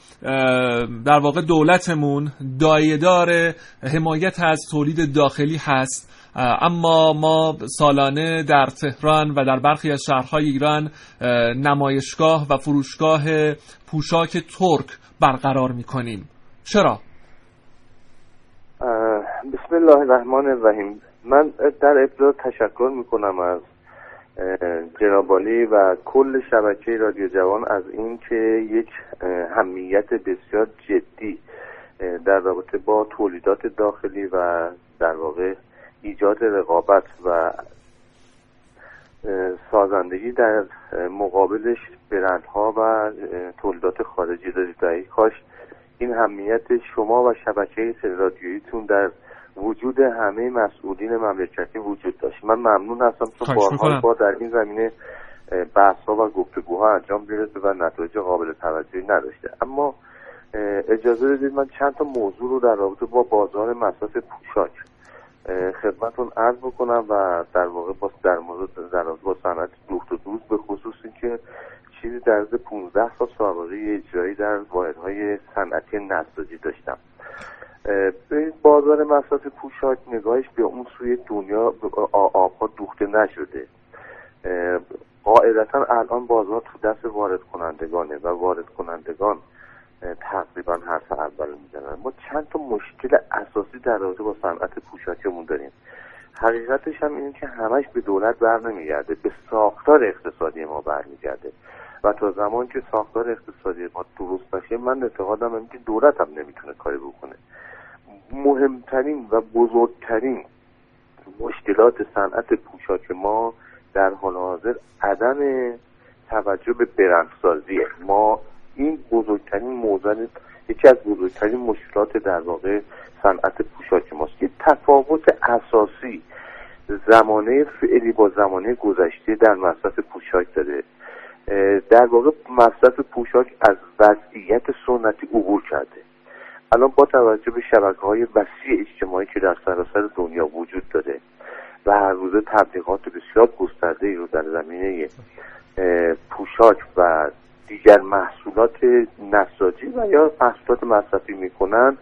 در واقع دولتمون دایدار حمایت از تولید داخلی هست. اما ما سالانه در تهران و در برخی از شهرهای ایران اه، نمایشگاه و فروشگاه پوشاک ترک برقرار می‌کنیم. چرا؟ بسم الله الرحمن الرحیم. من در ابتدا تشکر می‌کنم از اه، جناب عالی و کل شبکه رادیو جوان از اینکه یک همیت بسیار جدی در رابطه با تولیدات داخلی و در واقع ایجاد رقابت و سازندگی در مقابلش برندها و تولیدات خارجی دارید و این همیت شما و شبکه رادیوییتون در وجود همه مسئولین مملکتی وجود داشت من ممنون هستم چون بارها. با در این زمینه بحث ها و گفتگوها انجام گرفته و نتایج قابل توجهی نداشته اما اجازه بدید من چند تا موضوع رو در رابطه با بازار مصرف پوشاک خدمتون عرض بکنم و در واقع با در مورد در رابطه با صنعت دوخت و دوز به خصوص اینکه چیزی در حد 15 سال سابقه اجرایی در واحدهای صنعتی نساجی داشتم. به بازار مصرف پوشاک نگاهش به اون سوی دنیا آبها دوخته نشده. قاعدتا الان بازار تو دست وارد کنندگانه و وارد کنندگان تقریبا حرف اول می‌زنن. ما چند تا مشکل اساسی در رابطه با صنعت پوشاکمون داریم. حقیقتش هم اینه که همش به دولت بر نمیگرده به ساختار اقتصادی ما برمیگرده و تا زمان که ساختار اقتصادی ما درست نشه من اعتقادم اینه که دولت هم نمی‌تونه کاری بکنه. مهمترین و بزرگترین مشکلات صنعت پوشاک ما در حال حاضر عدم توجه به برندسازیه. ما این بزرگترین موزل یکی از بزرگترین مشکلات در واقع صنعت پوشاک ماست. یه تفاوت اساسی زمانه فعلی با زمانه گذشته در مصرف پوشاک داره. در واقع مصرف پوشاک از وضعیت سنتی عبور کرده. الان با توجه به شبکه های وسیع اجتماعی که در سراسر دنیا وجود داره و هر روزه تبلیغات بسیار گسترده ای رو در زمینه پوشاک و دیگر محصولات نساجی و یا محصولات مصرفی می‌کنن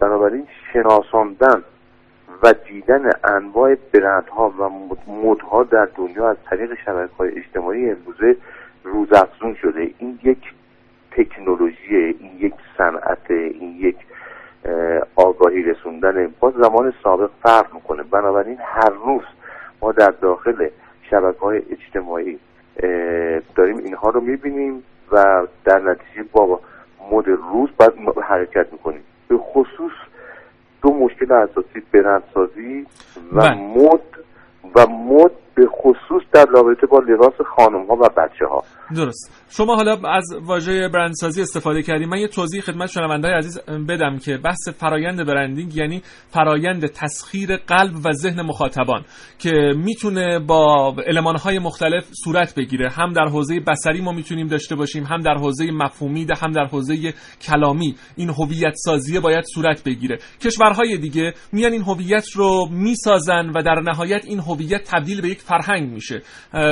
بنابراین شناساندن و دیدن انواع برندها و مد- مدها در دنیا از طریق شبکه های اجتماعی امروزه روزافزون شده. این یک تکنولوژی این یک صنعت این یک اه، آگاهی رسوندن با زمان سابق فرق می‌کنه. بنابراین هر روز ما در داخل شبکه های اجتماعی داریم اینها رو می‌بینیم و در نتیجه با مد روز باید حرکت می‌کنیم. به مشکل اساسی برندسازی و بله. مد و مد به خصوص در رابطه با لباس خانم ها و بچه ها درست. شما حالا از واژه برندسازی استفاده کردیم من یه توضیح خدمت شنونده عزیز بدم که بحث فرایند برندینگ یعنی فرایند تسخیر قلب و ذهن مخاطبان که می‌تونه با المانهای مختلف صورت بگیره. هم در حوزه بصری ما می‌تونیم داشته باشیم هم در حوزه مفهومی ده هم در حوزه کلامی. این هویت سازی باید صورت بگیره. کشورهای دیگه میان این هویت رو می‌سازن و در نهایت این هویت تبدیل به یک فرهنگ میشه.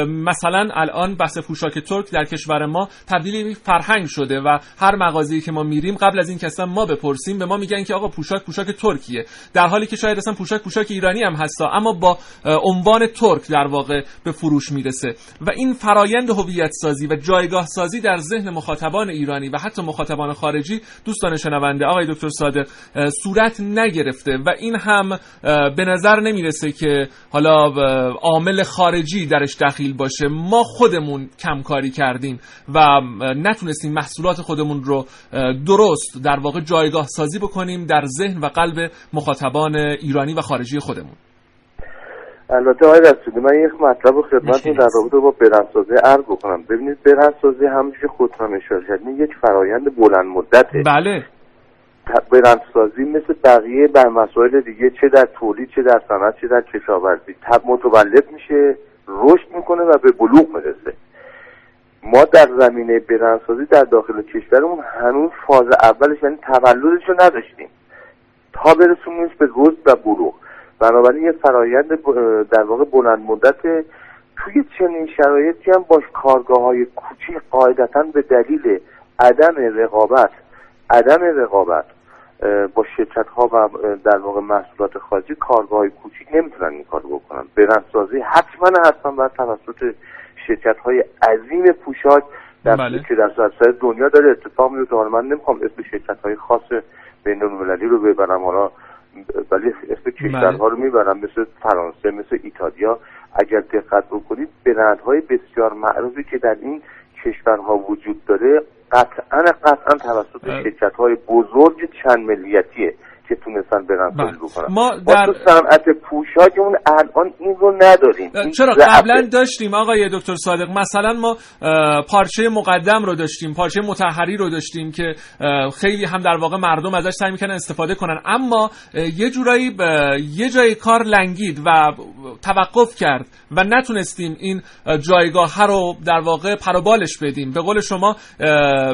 مثلا الان بحث پوشاک ترک در کشور ما تبدیل به فرهنگ شده و هر مغازه‌ای که ما میریم قبل از این که اصلا ما بپرسیم به ما میگن که آقا پوشاک پوشاک ترکیه. در حالی که شاید اصلا پوشاک پوشاک ایرانی هم هستا اما با عنوان ترک در واقع به فروش می‌رسه. و این فرایند هویت سازی و جایگاه سازی در ذهن مخاطبان ایرانی و حتی مخاطبان خارجی دوستان شنونده آقای دکتر صادق صورت نگرفته. و این هم به نظر نمی‌رسه که حالا عامل خارجی درش دخیل باشه ما خودمون کمکاری کردیم و نتونستیم محصولات خودمون رو درست در واقع جایگاه سازی بکنیم در ذهن و قلب مخاطبان ایرانی و خارجی خودمون. البته آقای رسولی من یک مطلب رو خدمتتون در رابطه با برندسازی عرض بکنم. ببینید برندسازی همیشه خودتون اشاره کردین یک فرایند بلند مدته. بله. برندسازی مثل بقیه بر مسائل دیگه چه در تولید چه در صنعت چه در کشاورزی تب متولد میشه. رشد می‌کنه و به بلوغ می‌رسه. ما در زمینه برندسازی در داخل کشورمون هنوز فاز اولش یعنی تولدش رو نداشتیم. تا برسونیمش به رشد و بلوغ. بنابراین یه فرایند در واقع بلند مدت توی چنین شرایطی هم باش کارگاه های کوچیک قاعدتا به دلیل عدم رقابت عدم رقابت با شرکت ها و در واقع محصولات خارجی کارگاه های کوچیک نمی‌تونن این کار بکنن. برندسازی حتما حتما باید توسط شرکت های عظیم پوشاک در بله. که در سراسر دنیا داره. اتفاق میفته حالا من نمی‌خوام اسم شرکت های خاص بین المللی رو ببرم. حالا ولی اسم کشورها رو می‌برم. مثل فرانسه مثل ایتالیا. اگر دقت بکنید برندهای بسیار معروفی که در این کشورها وجود داره قطعا قطعا توسط شرکت های بزرگ چند ملیتیه. که تونستن برندسازی بکنن. ما در تو صنعت پوشاکمون الان این رو نداریم. این چرا. قبلا داشتیم آقای دکتر صادق؟ مثلا ما پارچه مقدم رو داشتیم پارچه متحری رو داشتیم که خیلی هم در واقع مردم ازش سعی می‌کنن استفاده کنن. اما یه جورایی ب- یه جای کار لنگید و توقف کرد و نتونستیم این اه، جایگاه رو در واقع پروبالش بدیم. به قول شما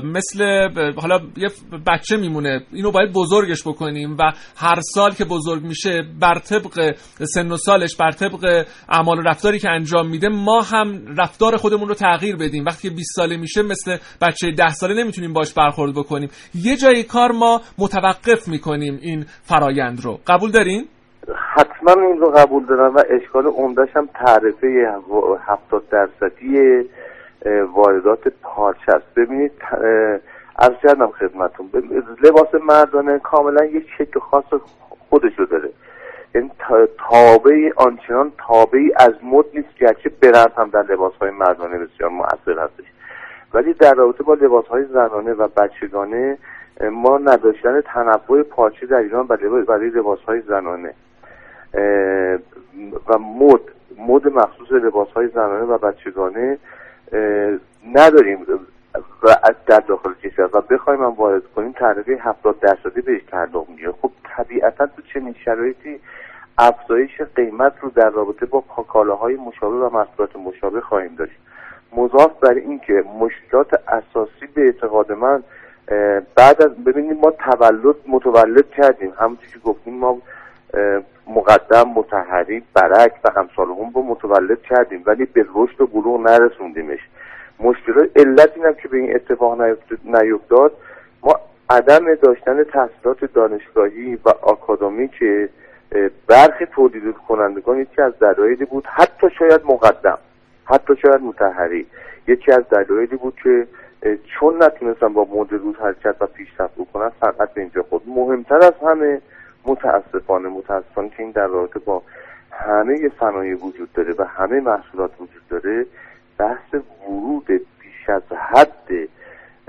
مثل حالا یه بچه میمونه. اینو باید بزرگش بکنیم و هر سال که بزرگ میشه بر طبق سن و سالش بر طبق اعمال و رفتاری که انجام میده ما هم رفتار خودمون رو تغییر بدیم. وقتی که 20 ساله میشه مثل بچه 10 ساله نمی‌تونیم باش برخورد بکنیم. یه جای کار ما متوقف می‌کنیم این فرایند رو. قبول دارین؟ حتما این رو قبول دارم و اشکال عمدهش هم تعرفه هفتاد درصدی اه، واردات پارچه است. ببینید عرض کردم خدمتون. لباس مردانه کاملا یک شکل خاص خودشو داره. یعنی تا- تابعی آنچنان تابعی از مد نیست گرچه برند هم در لباس های مردانه بسیار مؤثر هستش. ولی در رابطه با لباس های زنانه و بچگانه ما نداشتن تنوع پارچه در ایران برای لباس های زنانه. و مد مد مخصوص لباس های زنانه و بچگانه نداریم. و از در داخل کشور و بخوایم هم وارد کنیم تعرفه هفتاد درصدی بهش تعلق می‌گیره. خب طبیعتا تو چنین شرایطی افزایش قیمت رو در رابطه با کالاهای مشابه و محصولات مشابه خواهیم داشت. مضاف بر اینکه مشکلات اساسی به اعتقاد من بعد از ببینید ما تولد متولد کردیم. همونطور که گفتیم ما مقدم متحری برک و امثال هم رو متولد کردیم ولی به رشد و بلوغ نرسوندیمش. مشکلات علت اینم که به این اتفاق نیفت- نیفتاد. ما عدم داشتن تحصیلات دانشگاهی و آکادمی که برخی تولید کنندگان یکی از دلایلی بود حتی شاید مقدم حتی شاید متحری. یکی از دلایلی بود که چون نتونستن با مد روز حرکت و پیشرفت بکنن فقط به اینجا خود مهمتر از همه متاسفانه متاسفانه که این در رابطه با همه صنایع وجود داره و همه محصولات وجود داره بحث ورود بیش از حد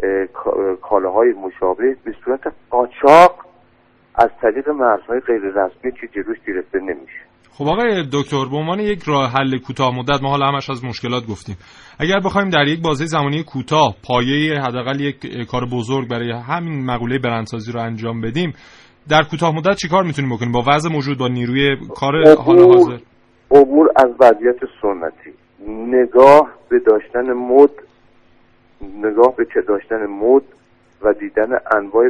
اه، کا- کالاهای مشابه به صورت قاچاق از طریق مرزهای غیر رسمی که جلوش گرفته نمیشه. خب آقای دکتر به عنوان یک راه حل کوتاه مدت ما حالا همش از مشکلات گفتیم. اگر بخوایم در یک بازه زمانی کوتاه پایه حداقل یک کار بزرگ برای همین مقوله برندسازی رو انجام بدیم در کوتاه مدت چیکار می‌تونیم بکنیم؟ با وضع موجود با نیروی کار حال حاضر؟ عبور از وضعیت سنتی. نگاه به داشتن مد نگاه به چه داشتن مد و دیدن انواع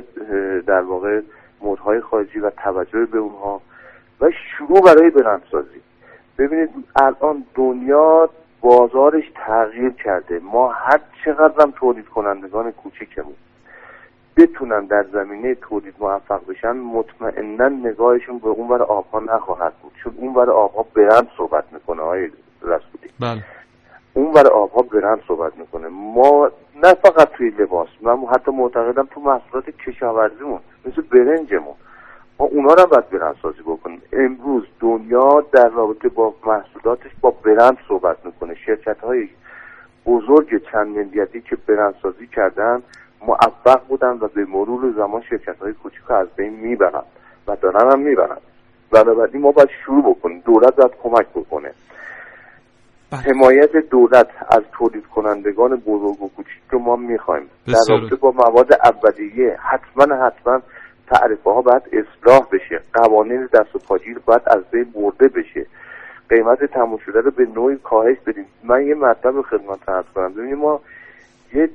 در واقع مدهای خارجی و توجه به اونها و شروع برای برندسازی. ببینید الان دنیا بازارش تغییر کرده. ما هر چقدر هم تولید کنندگان کوچیکمون بتونن در زمینه تولید موفق بشن مطمئنا نگاهشون به اون ور آبها نخواهد بود. چون اون ور آبها برند صحبت می‌کنه رسولی بله. اون ور آبها برند صحبت می‌کنه. ما نه فقط توی لباس من حتی معتقدم تو محصولات کشاورزیمون مثل برنجمون. ما اونا رو باید برند سازی بکنیم. امروز دنیا در رابطه با محصولاتش با برند صحبت می‌کنه. شرکت های بزرگ چند ملیتی که برند سازی کردن موفق بودن و به مرور زمان شرکت های کوچیک از بین می‌برن و دارن هم می‌برن. بنابراین ما باید شروع بکنیم. دولت باید کمک بکنه. حمایت دولت از تولید کنندگان بزرگ و کوچیک رو ما می‌خوایم. در رابطه با مواد اولیه حتما حتما تعرفه ها باید اصلاح بشه. قوانین دست و پاگیر باید از بین برده بشه. قیمت تموم شده رو به نوعی کاهش بدیم. من یه مطلب خدمت عرض کنم. ببینید ما یه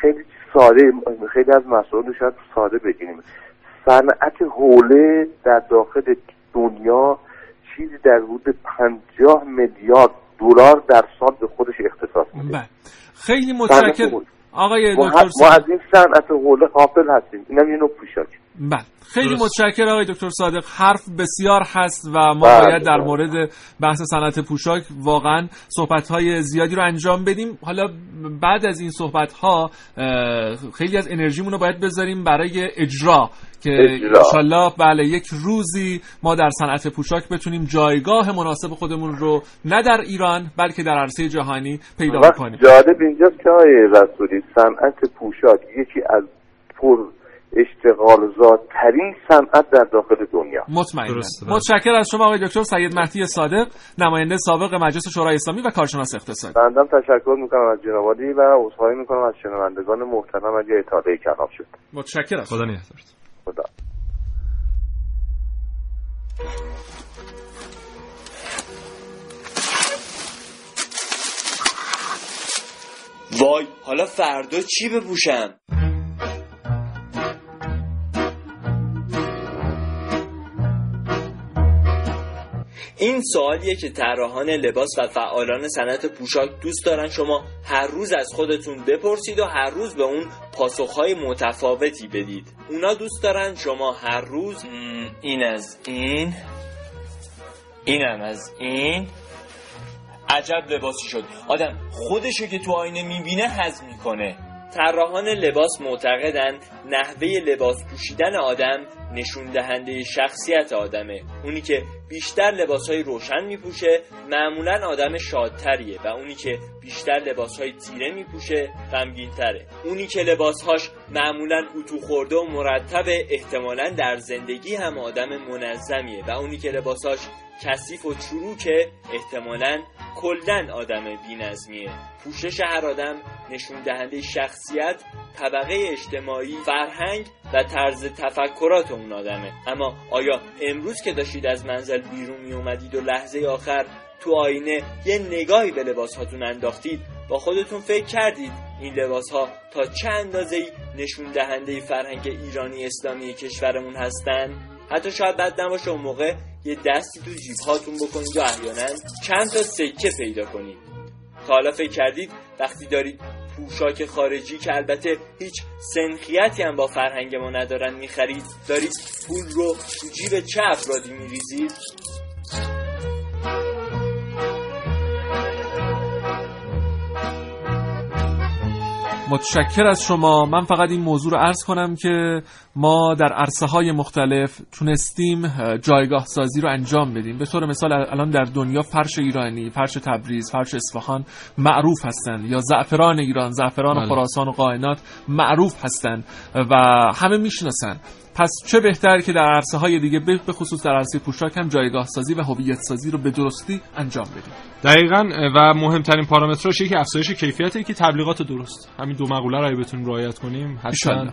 خیلی ساده خیلی از مسائل رو شاید ساده بگیریم. صنعت حوله در داخل دنیا چیزی در حدود 50 میلیارد دلار در سال به خودش اختصاص میده. خیلی متشکرم. آقای دکتر ما از این صنعت حوله غافل هستیم. اینم یه نوع پوشاک. بله. خیلی متشکرم آقای دکتر صادق. حرف بسیار هست و ما بله، باید در. مورد بحث صنعت پوشاک واقعا صحبت های زیادی رو انجام بدیم. حالا بعد از این صحبت ها خیلی از انرژیمون رو باید بذاریم برای اجرا که. انشالله بله یک روزی ما در صنعت پوشاک بتونیم جایگاه مناسب خودمون رو نه در ایران بلکه در عرصه جهانی پیدا کنیم جالب اینجاست که آقای رسولی صنعت پوشاک یکی از پر اشتغال ترین صنعت در داخل دنیا. مطمئنا متشکر از شما آقای دکتر سید مهدی صادق نماینده سابق مجلس شورای اسلامی و کارشناس اقتصادی بندم تشکر می‌کنم از جناب عالی و عذرخواهی می‌کنم از شنوندگان محترم اگه اطاله کلام شد. متشکر از خدا نگهدارت خدا. وای حالا فردا چی بپوشم؟ سوالیه که طراحان لباس و فعالان صنعت پوشاک دوست دارن. شما هر روز از خودتون بپرسید و هر روز به اون پاسخهای متفاوتی بدید. اونا دوست دارن شما هر روز این از این اینم از این. عجب لباسی شد. آدم خودشو که تو آینه می‌بینه هضم می‌کنه. طراحان لباس معتقدند نحوه لباس پوشیدن آدم نشون دهنده شخصیت آدمه. اونی که بیشتر لباسهای روشن میپوشه معمولا آدم شادتریه و اونی که بیشتر لباسهای تیره میپوشه غمگینتره. اونی که لباسهاش معمولا اتو خورده و مرتبه احتمالا در زندگی هم آدم منظمیه و اونی که لباسهاش کثیف و چروکه احتمالا کلدن آدم بینظمیه. پوشش هر آدم نشون دهنده شخصیت طبقه اجتماعی فرهنگ و طرز تفکرات اون آدمه. اما آیا امروز که داشتید از منزل بیرون می اومدید و لحظه آخر تو آینه یه نگاهی به لباس هاتون انداختید با خودتون فکر کردید این لباس ها تا چه اندازه نشون دهنده فرهنگ ایرانی اسلامی کشورمون هستن؟ حتی شاید بد نباشه اون موقع یه دستی تو جیب هاتون بکنید و احیانا چند تا سکه پیدا کنید. تا حالا فکر کردید وقتی دارید پوشاک خارجی که البته هیچ سنخیتی هم با فرهنگ ما ندارن می‌خرید دارید پول رو تو جیب چه افرادی میریزید؟ متشکر از شما. من فقط این موضوع رو عرض کنم که ما در عرصه های مختلف تونستیم جایگاه سازی رو انجام بدیم. به طور مثال الان در دنیا فرش ایرانی فرش تبریز فرش اصفهان معروف هستند یا زعفران ایران زعفران بله. خراسان و قائنات معروف هستند و همه می‌شناسن پس چه بهتر که در عرصه های دیگه به خصوص در عرصه پوشاک هم جایگاه سازی و هویت سازی رو به درستی انجام بدیم. دقیقا و مهمترین پارامترش یکی افزایش کیفیت که تبلیغات درست. همین دو مقوله رو بتونیم رعایت کنیم حتما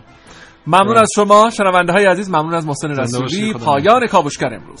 ممنون از شما شنونده های عزیز ممنون از محسن رسولی. پایان کاوشگر امروز.